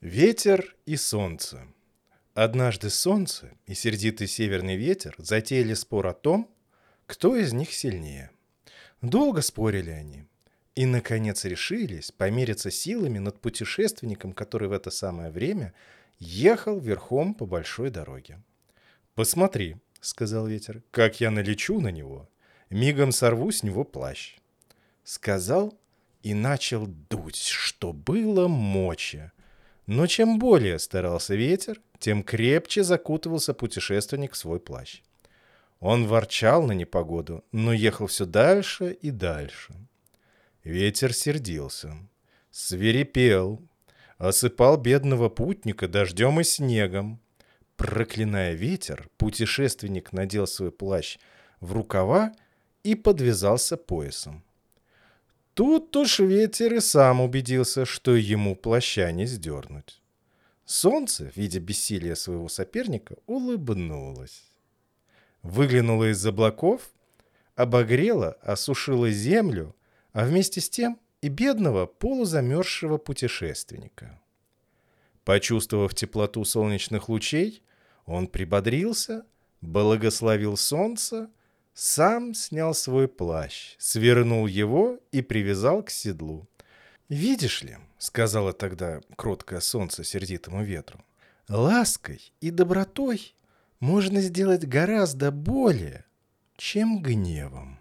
Ветер и солнце. Однажды солнце и сердитый северный ветер затеяли спор о том, кто из них сильнее. Долго спорили они, и, наконец, решились помериться силами над путешественником, который в это самое время ехал верхом по большой дороге. «Посмотри», — сказал ветер, — «как я налечу на него, мигом сорву с него плащ». Сказал и начал дуть, что было мочи. Но чем более старался ветер, тем крепче закутывался путешественник в свой плащ. Он ворчал на непогоду, но ехал все дальше и дальше. Ветер сердился, свирепел, осыпал бедного путника дождем и снегом. Проклиная ветер, путешественник надел свой плащ в рукава и подвязался поясом. Тут уж ветер и сам убедился, что ему плаща не сдернуть. Солнце, видя бессилие своего соперника, улыбнулось. Выглянуло из облаков, обогрело, осушило землю, а вместе с тем и бедного полузамерзшего путешественника. Почувствовав теплоту солнечных лучей, он прибодрился, благословил солнце сам снял свой плащ, свернул его и привязал к седлу. «Видишь ли», — сказала тогда кроткое солнце сердитому ветру, «лаской и добротой можно сделать гораздо более, чем гневом».